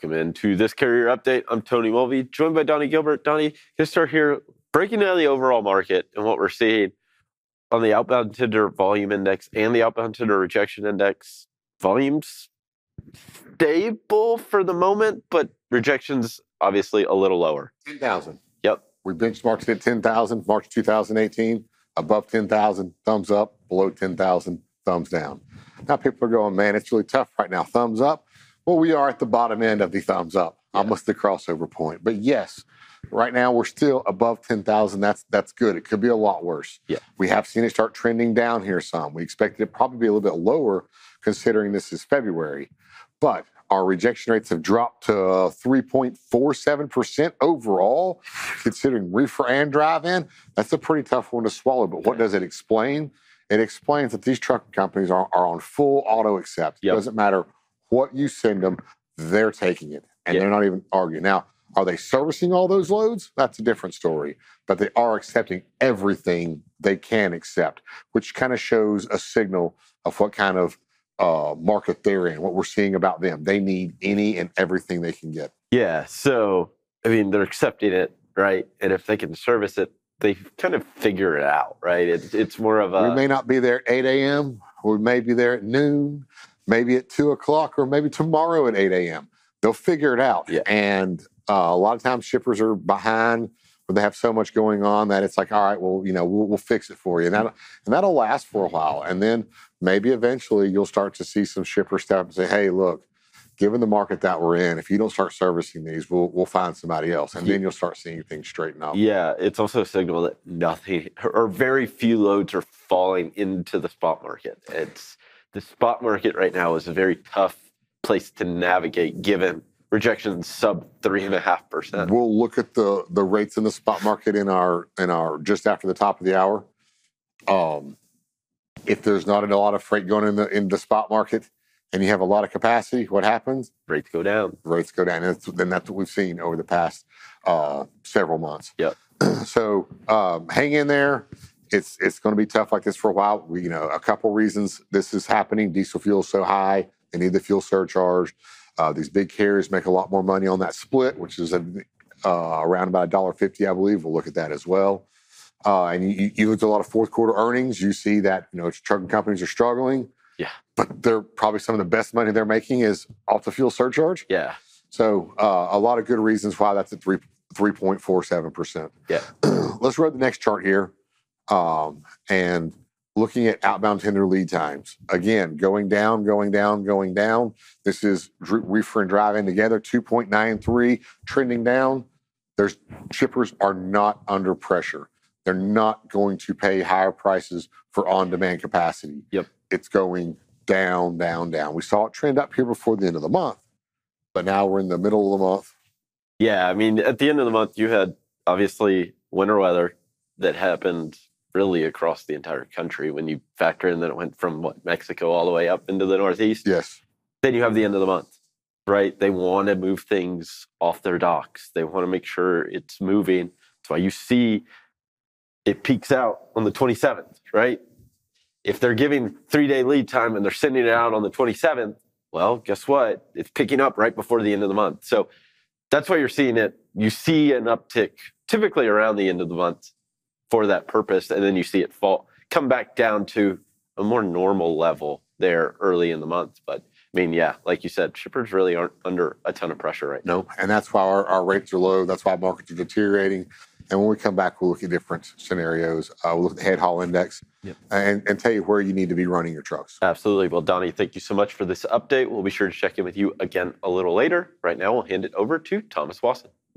Welcome into this carrier update. I'm Tony Mulvey, joined by Donnie Gilbert. Donnie, gonna start here breaking down the overall market and what we're seeing on the outbound tender volume index and the outbound tender rejection index. Volumes stable for the moment, but rejections obviously a little lower. 10,000. Yep. We benchmarked it at 10,000, March 2018. Above 10,000, thumbs up. Below 10,000, thumbs down. Now people are going, man, it's really tough right now. Thumbs up. Well, we are at the bottom end of the thumbs up, Yeah. almost the crossover point. But yes, right now we're still above 10,000. That's that's good. It could be a lot worse. Yeah. We have seen it start trending down here some. We expected it probably be a little bit lower considering this is February. But our rejection rates have dropped to 3.47% overall, considering reefer and dry van. That's a pretty tough one to swallow. But what does it explain? It explains that these trucking companies are, are on full auto accept. Yep. It doesn't matter what you send them, they're taking it. And Yeah. they're not even arguing. Now, are they servicing all those loads? That's a different story. But they are accepting everything they can accept, which kind of shows a signal of what kind of uh, market they're in, what we're seeing about them. They need any and everything they can get. Yeah. So, I mean, they're accepting it, right? And if they can service it, they kind of figure it out, right? It's it's more of a we may not be there at 8 a.m. We may be there at noon, maybe at 2 o'clock, or maybe tomorrow at 8 a.m. They'll figure it out. Yeah. And uh, a lot of times shippers are behind or they have so much going on that it's like, all right, well, you know, we'll, we'll fix it for you. And, that, and that'll last for a while. And then maybe eventually you'll start to see some shippers step and say, hey, look, given the market that we're in, if you don't start servicing these, we'll, we'll find somebody else. And then you'll start seeing things straighten up. Yeah, it's also a signal that nothing or very few loads are falling into the spot market. It's the spot market right now is a very tough place to navigate given rejection sub three and a half percent. We'll look at the the rates in the spot market in our in our just after the top of the hour. Um, if there's not a lot of freight going in the in the spot market, and you have a lot of capacity, what happens? Rates go down. Rates go down, and that's, then that's what we've seen over the past uh, several months. Yep. so um, hang in there. It's it's going to be tough like this for a while. We, you know, a couple reasons this is happening. Diesel fuel is so high; they need the fuel surcharge. Uh, these big carriers make a lot more money on that split, which is a, uh, around about a dollar fifty, I believe. We'll look at that as well. Uh, and you, you- look at a lot of fourth quarter earnings. You see that you know trucking companies are struggling. Yeah. but they're probably some of the best money they're making is off the fuel surcharge. Yeah. So uh, a lot of good reasons why that's at three three point four seven percent. Yeah. Let's read the next chart here, um, and looking at outbound tender lead times again, going down, going down, going down. This is reefer and dry van together, two point nine three, trending down. There's shippers are not under pressure. They're not going to pay higher prices for on-demand capacity. Yep. It's going down, down, down. We saw it trend up here before the end of the month, but now we're in the middle of the month. Yeah, I mean, at the end of the month, you had obviously winter weather that happened really across the entire country when you factor in that it went from what Mexico all the way up into the Northeast. Yes. Then you have the end of the month, right? They want to move things off their docks. They want to make sure it's moving. That's why you see it peaks out on the 27th, right? If they're giving three day lead time and they're sending it out on the 27th, well, guess what? It's picking up right before the end of the month. So that's why you're seeing it. You see an uptick typically around the end of the month for that purpose, and then you see it fall, come back down to a more normal level there early in the month. But I mean, yeah, like you said, shippers really aren't under a ton of pressure right now. No. And that's why our, our rates are low. That's why markets are deteriorating. And when we come back, we'll look at different scenarios. Uh, we'll look at the head haul index Yep. and, and tell you where you need to be running your trucks. Absolutely. Well, Donnie, thank you so much for this update. We'll be sure to check in with you again a little later. Right now, we'll hand it over to Thomas Wasson.